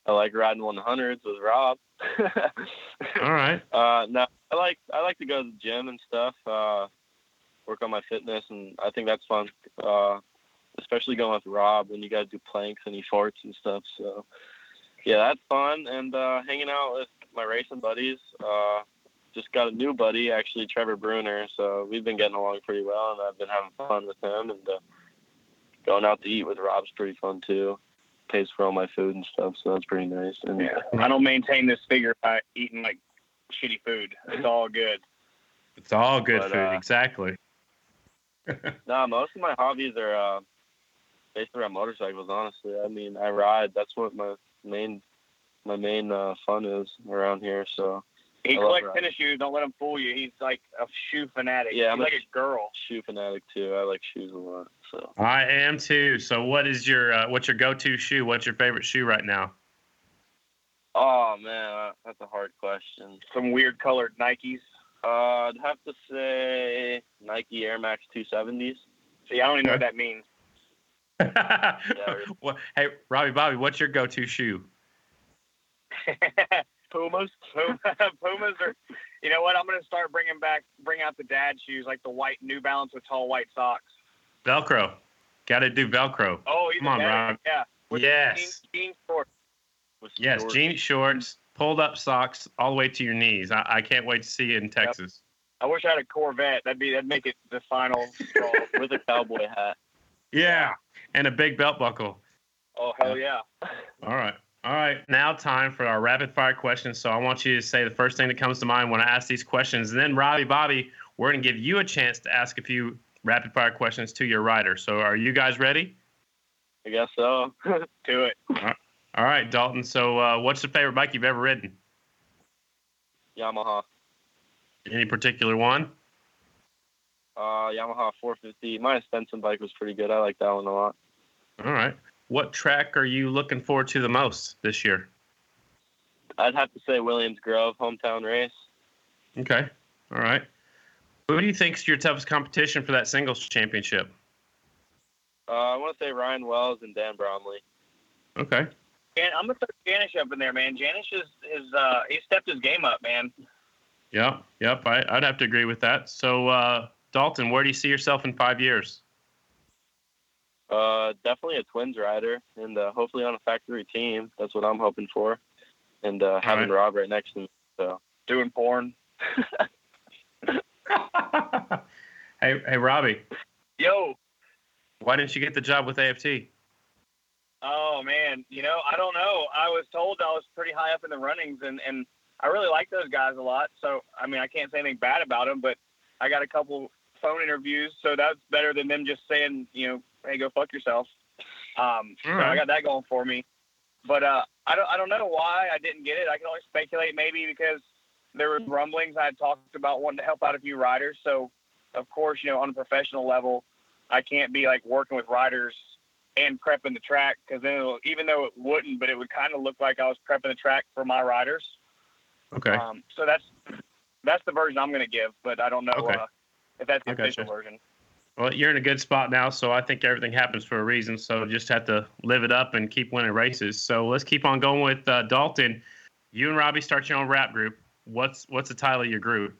I like riding 100s with Rob. All right. Uh, no, I like I like to go to the gym and stuff. Uh, work on my fitness, and I think that's fun. Uh, especially going with Rob when you guys do planks and he farts and stuff. So yeah, that's fun. And uh, hanging out with my racing buddies. Uh, just got a new buddy, actually Trevor Bruner. So we've been getting along pretty well, and I've been having fun with him. And uh, going out to eat with Rob's pretty fun too. Pays for all my food and stuff, so that's pretty nice. And Yeah, I don't maintain this figure by eating like shitty food. It's all good. It's all good But, food, uh, exactly. No, most of my hobbies are uh, based around motorcycles. Honestly, I mean, I ride. That's what my main my main uh, fun is around here. So He I collects tennis shoes. Don't let him fool you. He's like a shoe fanatic. Yeah, he's I'm a like sh- a girl. shoe fanatic too. I like shoes a lot. So I am too. So, what is your uh, what's your go-to shoe? What's your favorite shoe right now? oh man, that's a hard question. Some weird colored Nikes. Uh, I'd have to say Nike Air Max 270s. See, I don't even know what that means. Well, hey, Robby, Bobby, what's your go-to shoe? Pumas. Pum- Pumas are. You know what? I'm gonna start bringing back, bring out the dad shoes, like the white New Balance with tall white socks. Velcro. Got to do Velcro. Oh, Come on, better. Rob. Yeah. With Yes. Jean, jean shorts. Yes, Jordan. jean shorts, pulled up socks, all the way to your knees. I, I can't wait to see you in Texas. I wish I had a Corvette. That'd be that'd make it the final. with a cowboy hat. Yeah, and a big belt buckle. oh hell yeah! All right. All right. Now, time for our rapid fire questions. So, I want you to say the first thing that comes to mind when I ask these questions. And then, Robby, Bobby, we're going to give you a chance to ask a few rapid fire questions to your rider. So, are you guys ready? I guess so. Do it. All right, Dalton. So, uh, what's the favorite bike you've ever ridden? Yamaha. Any particular one? Uh, Yamaha 450. My Stenson bike was pretty good. I like that one a lot. All right. What track are you looking forward to the most this year? I'd have to say Williams Grove hometown race. Okay. All right. Who do you think's your toughest competition for that singles championship? Uh, I want to say Ryan Wells and Dan Bromley. Okay. And I'm gonna throw Janisch up in there, man. Janisch is is uh he stepped his game up, man. Yep. Yep. I, I'd have to agree with that. So, uh, Dalton, where do you see yourself in five years? Uh, definitely a Twins rider, and uh, hopefully on a factory team. That's what I'm hoping for. And uh, having right. Rob right next to me. So Doing porn. hey, hey, Robby, Yo. why didn't you get the job with AFT? Oh man, you know I don't know. I was told I was pretty high up in the runnings, and and I really like those guys a lot. So I mean I can't say anything bad about them, but I got a couple phone interviews, so that's better than them just saying you know hey go fuck yourself. Um, so I got that going for me. But uh, I don't I don't know why I didn't get it. I can only speculate maybe because there were rumblings. I had talked about wanting to help out a few riders. So, of course, you know, on a professional level, I can't be like working with riders and prepping the track because then it'll, even though it wouldn't, but it would kind of look like I was prepping the track for my riders. Okay. Um, so that's that's the version I'm going to give, but I don't know Okay. uh, if that's the official version. Well, you're in a good spot now, so I think everything happens for a reason. So just have to live it up and keep winning races. So let's keep on going with uh, Dalton. You and Robby start your own rap group. What's what's the title of your group?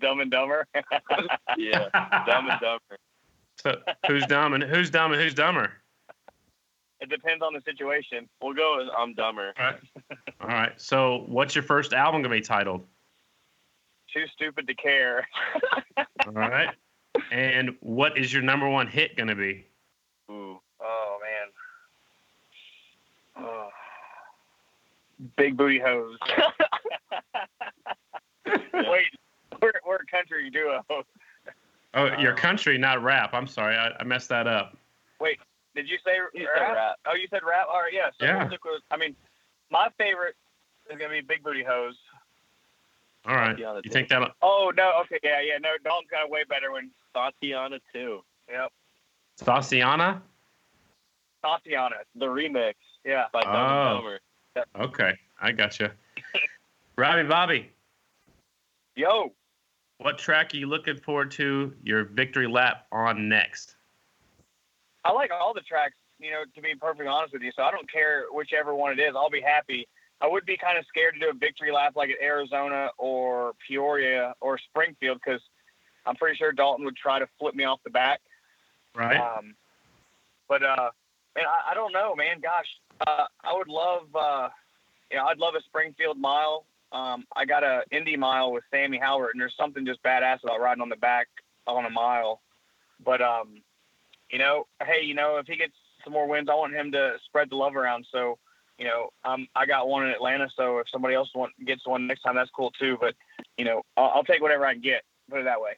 Dumb and Dumber. Yeah, Dumb and Dumber. So who's dumb and who's dumb and who's dumber? it depends on the situation. We'll go with I'm Dumber. All right. All right. So what's your first album gonna be titled? Too stupid to care. All right. And what is your number one hit gonna be? Ooh. Oh man. Oh. Big booty hose. Wait, we're we're a country duo. Oh, your Um, country, not rap. I'm sorry, I, I messed that up. Wait, did you say You rap? said rap. Oh, you said rap. All right, yeah. So Yeah. we'll I mean, my favorite is gonna be Big Booty Hose. All right. Tatiana You too. think that? Oh no, okay, yeah, yeah. No, Dalton's got it way better when. Tatiana too. Yep, Tatiana? Tatiana. The remix Yeah. by Dumb Oh. and Dumber. Okay, I got you. Robby Bobby, Yo, what track are you looking forward to your victory lap on next? I like all the tracks. You know, to be perfectly honest with you, so I don't care whichever one it is. I'll be happy. I would be kind of scared to do a victory lap like at Arizona or Peoria or Springfield because I'm pretty sure Dalton would try to flip me off the back. Right. Um, but uh, man, I, I don't know, man. Gosh, uh, I would love, uh, you know, I'd love a Springfield mile. Um, I got a Indy mile with Sammy Howard, and there's something just badass about riding on the back on a mile. But um, you know, hey, you know, if he gets some more wins, I want him to spread the love around. So, you know, um, I got one in Atlanta, so if somebody else want, gets one next time, that's cool too. But you know, I'll, I'll take whatever I can get. Put it that way.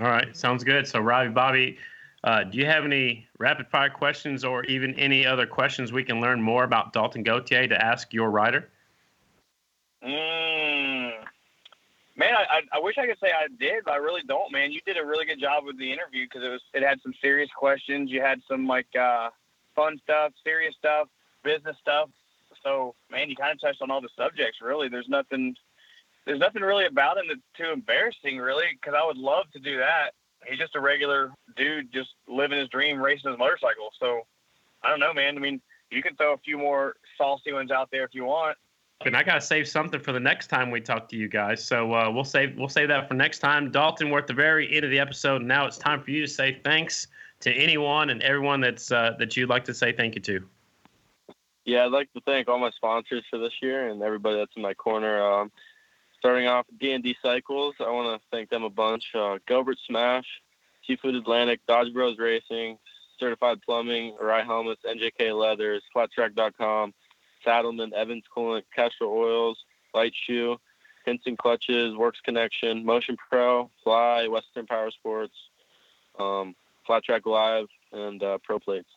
All right, sounds good. So, Robby Bobby, uh, do you have any rapid fire questions or even any other questions we can learn more about Dalton Gauthier to ask your rider? Mm. Man, I, I, I wish I could say I did, but I really don't. Man, you did a really good job with the interview because it was it had some serious questions. You had some like uh, fun stuff, serious stuff, business stuff. So, man, you kind of touched on all the subjects. Really, there's nothing there's nothing really about him that's too embarrassing, really, because I would love to do that. He's just a regular dude, just living his dream, racing his motorcycle. So, I don't know, man. I mean, you can throw a few more saucy ones out there if you want. And I gotta save something for the next time we talk to you guys. So uh, we'll save we'll save that for next time. Dalton, we're at the very end of the episode, and now it's time for you to say thanks to anyone and everyone that's uh, that you'd like to say thank you to. Yeah, I'd like to thank all my sponsors for this year and everybody that's in my corner. Um, starting off D&D Cycles, I want to thank them a bunch. Uh, Gilbert Smash, Seafood Atlantic, Dodge Bros Racing, Certified Plumbing, Arai Helmets, NJK Leathers, FlatTrack.com, Saddleman, Evans Coolant, Kestrel Oils, Light Shoe, Hinson Clutches, Works Connection, Motion Pro, Fly, Western Power Sports, um, Live, and uh, Pro Plates.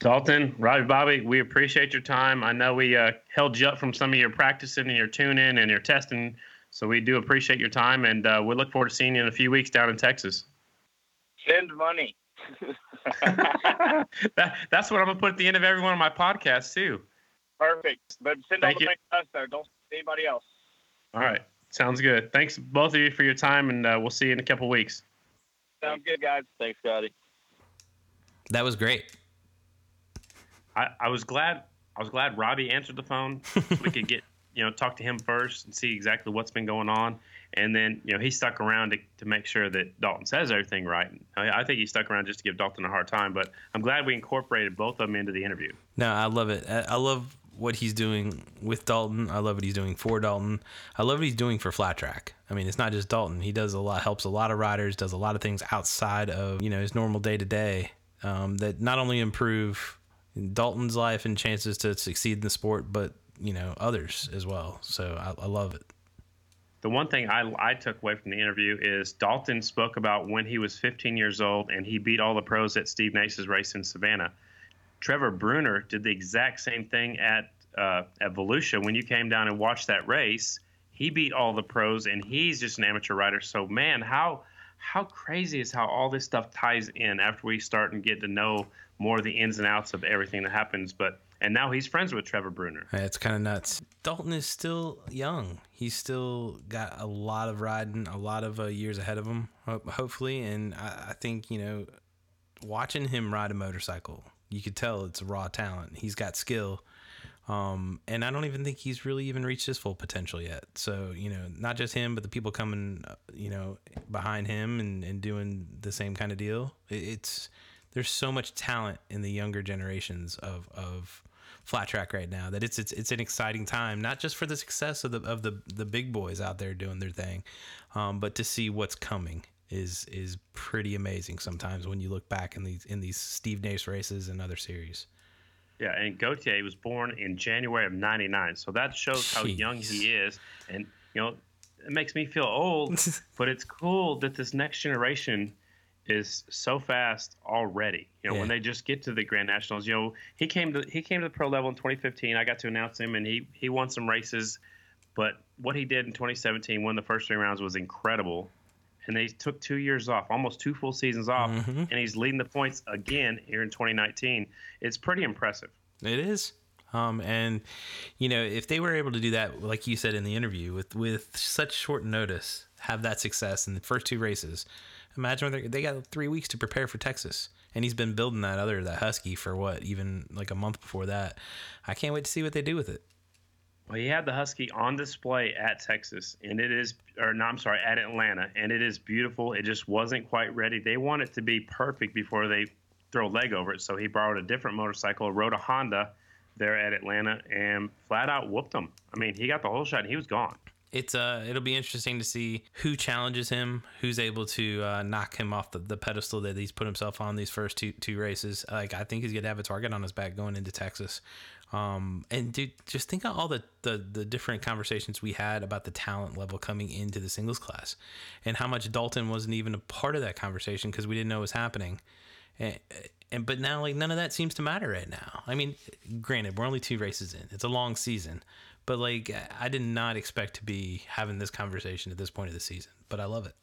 Dalton, Robby, Bobby, we appreciate your time. I know we uh, held you up from some of your practicing and your tuning and your testing, so we do appreciate your time, and uh, we look forward to seeing you in a few weeks down in Texas. Send money. that, that's what I'm gonna put at the end of every one of my podcasts too. Perfect. But send all the money to us, though. Don't send anybody else. All right, sounds good. Thanks both of you for your time, and uh, we'll see you in a couple weeks. Sounds good, guys. Thanks, Scotty. That was great. I, I was glad I was glad Robby answered the phone. so we could get you know talk to him first and see exactly what's been going on, and then you know he stuck around to, to make sure that Dalton says everything right. I, I think he stuck around just to give Dalton a hard time, but I'm glad we incorporated both of them into the interview. No, I love it. I I love what he's doing with Dalton. I love what he's doing for Dalton. I love what he's doing for Flat Track. I mean, it's not just Dalton. He does a lot, helps a lot of riders, does a lot of things outside of you know his normal day to day that not only improve Dalton's life and chances to succeed in the sport, but you know others as well. So I, I love it. The one thing I, I took away from the interview is Dalton spoke about when he was 15 years old and he beat all the pros at Steve Nace's race in Savannah. Trevor Bruner did the exact same thing at uh, at Volusia, when you came down and watched that race, he beat all the pros, and he's just an amateur rider. So man, how how crazy is how all this stuff ties in after we start and get to know more of the ins and outs of everything that happens. But and now he's friends with Trevor Bruner. It's kind of nuts. Dalton is still young. He's still got a lot of riding, a lot of uh, years ahead of him, hopefully. And I, I think you know, watching him ride a motorcycle, you could tell it's raw talent. He's got skill. Um, and I don't even think he's really even reached his full potential yet. So, you know, not just him, but the people coming, uh, you know, behind him and, and doing the same kind of deal. It's, there's so much talent in the younger generations of, of flat track right now that it's, it's, it's an exciting time, not just for the success of the, of the, the big boys out there doing their thing, um, but to see what's coming is, is pretty amazing sometimes when you look back in these, in these Steve Nace races and other series. Yeah, and Gauthier was born in January of '99, so that shows Jeez. how young he is. And you know, it makes me feel old, but it's cool that this next generation is so fast already. You know, yeah. when they just get to the Grand Nationals, you know, he came to he came to the pro level in 2015. I got to announce him, and he he won some races. But what he did in 2017, won the first three rounds, was incredible and they took two years off, almost two full seasons off, mm-hmm. and he's leading the points again here in 2019. It's pretty impressive. It is. Um, and you know, if they were able to do that, like you said in the interview, with with such short notice, have that success in the first two races, imagine when they got three weeks to prepare for Texas, and he's been building that other that Husky for what, even like a month before that. I can't wait to see what they do with it. Well, he had the Husky on display at Texas, and it is, or no, I'm sorry, at Atlanta, and it is beautiful. It just wasn't quite ready. They want it to be perfect before they throw a leg over it. So he borrowed a different motorcycle, rode a Honda there at Atlanta, and flat out whooped him. I mean, he got the whole shot, and he was gone. It's uh, it'll be interesting to see who challenges him, who's able to uh, knock him off the, the pedestal that he's put himself on these first two two races. Like I think he's gonna have a target on his back going into Texas. Um, and dude, just think of all the, the, the different conversations we had about the talent level coming into the singles class, and how much Dalton wasn't even a part of that conversation because we didn't know it was happening. And, and but now like none of that seems to matter right now. I mean, granted, we're only two races in; it's a long season, but like I did not expect to be having this conversation at this point of the season. But I love it.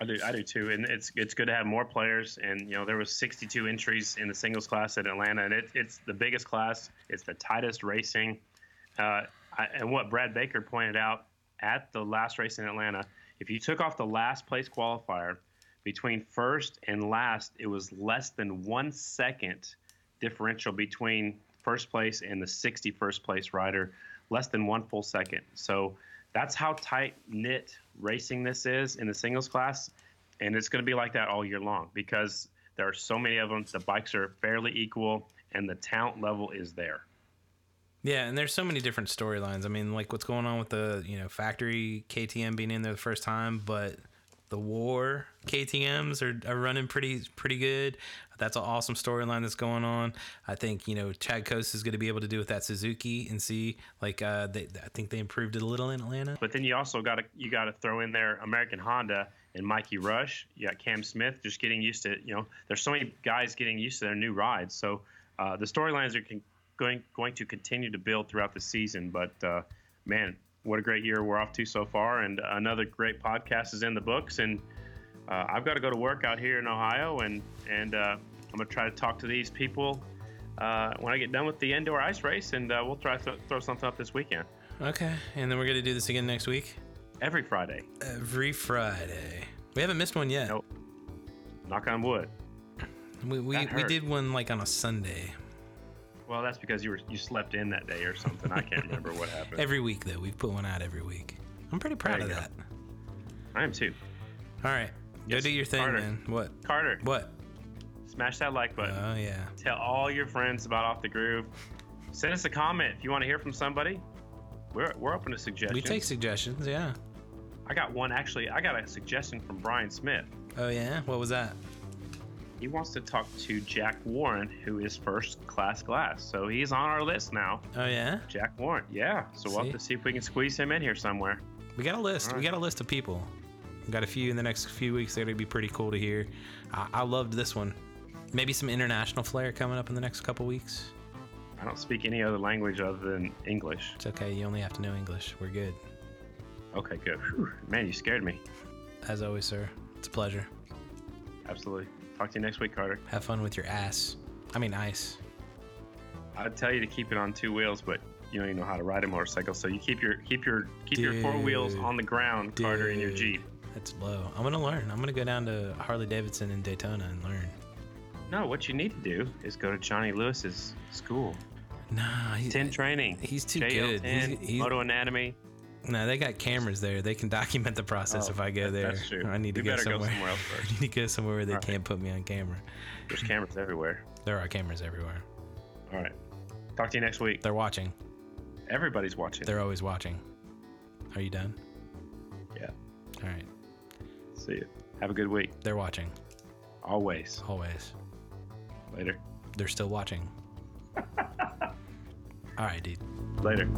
I do, I do too, and it's it's good to have more players. And you know, there was 62 entries in the singles class at Atlanta, and it, it's the biggest class. It's the tightest racing. Uh, I, and what Brad Baker pointed out at the last race in Atlanta, if you took off the last place qualifier between first and last, it was less than one second differential between first place and the 61st place rider, less than one full second. So that's how tight knit racing this is in the singles class, and it's going to be like that all year long because there are so many of them. The bikes are fairly equal, and the talent level is there. Yeah, and there's so many different storylines. I mean, like what's going on with the you know factory KTM being in there the first time, but the war KTM's are, are running pretty pretty good. That's an awesome storyline that's going on. I think you know Chad Cose is going to be able to do with that Suzuki and see like uh, they, I think they improved it a little in Atlanta. But then you also got to you got to throw in there American Honda and Mikey Rush. You got Cam Smith just getting used to you know there's so many guys getting used to their new rides. So uh, the storylines are con- going going to continue to build throughout the season. But uh, man, what a great year we're off to so far, and another great podcast is in the books and uh, I've got to go to work out here in Ohio, and and uh, I'm gonna try to talk to these people uh, when I get done with the indoor ice race, and uh, we'll try to th- throw something up this weekend. Okay, and then we're gonna do this again next week. Every Friday. Every Friday. We haven't missed one yet. Nope. Knock on wood. We we, we did one like on a Sunday. Well, that's because you were you slept in that day or something. I can't remember what happened. Every week though, we've put one out every week. I'm pretty proud of go. that. I am too. All right. Go do your thing, Carter. man. What? Carter. What? Smash that like button. Oh yeah. Tell all your friends about Off the Groove. Send us a comment if you want to hear from somebody. We're we're open to suggestions. We take suggestions. Yeah. I got one actually. I got a suggestion from Brian Smith. Oh yeah. What was that? He wants to talk to Jack Warren, who is first class glass. So he's on our list now. Oh yeah. Jack Warren. Yeah. So see? we'll have to see if we can squeeze him in here somewhere. We got a list. Right. We got a list of people. We got a few in the next few weeks. They're gonna be pretty cool to hear. I, I loved this one. Maybe some international flair coming up in the next couple weeks. I don't speak any other language other than English. It's okay. You only have to know English. We're good. Okay, good. Whew. Man, you scared me. As always, sir. It's a pleasure. Absolutely. Talk to you next week, Carter. Have fun with your ass. I mean, ice. I'd tell you to keep it on two wheels, but you don't even know how to ride a motorcycle. So you keep your keep your keep your four wheels on the ground, Carter, in your Jeep. That's low. I'm gonna learn. I'm gonna go down to Harley Davidson in Daytona and learn. No, what you need to do is go to Johnny Lewis's school. Nah, he's, 10 training. he's too JL10, good. He's, he's, Moto Anatomy. No, they got cameras there. They can document the process Oh, if I go there. that's true. I need to go better go somewhere. else else I need to go somewhere where they All right. can't put me on camera. There's cameras everywhere. There are cameras everywhere. All right. Talk to you next week. They're watching. Everybody's watching. They're always watching. Are you done? Yeah. All right. See you. Have a good week. They're watching. Always. Always. Later. They're still watching. All right, dude. Later.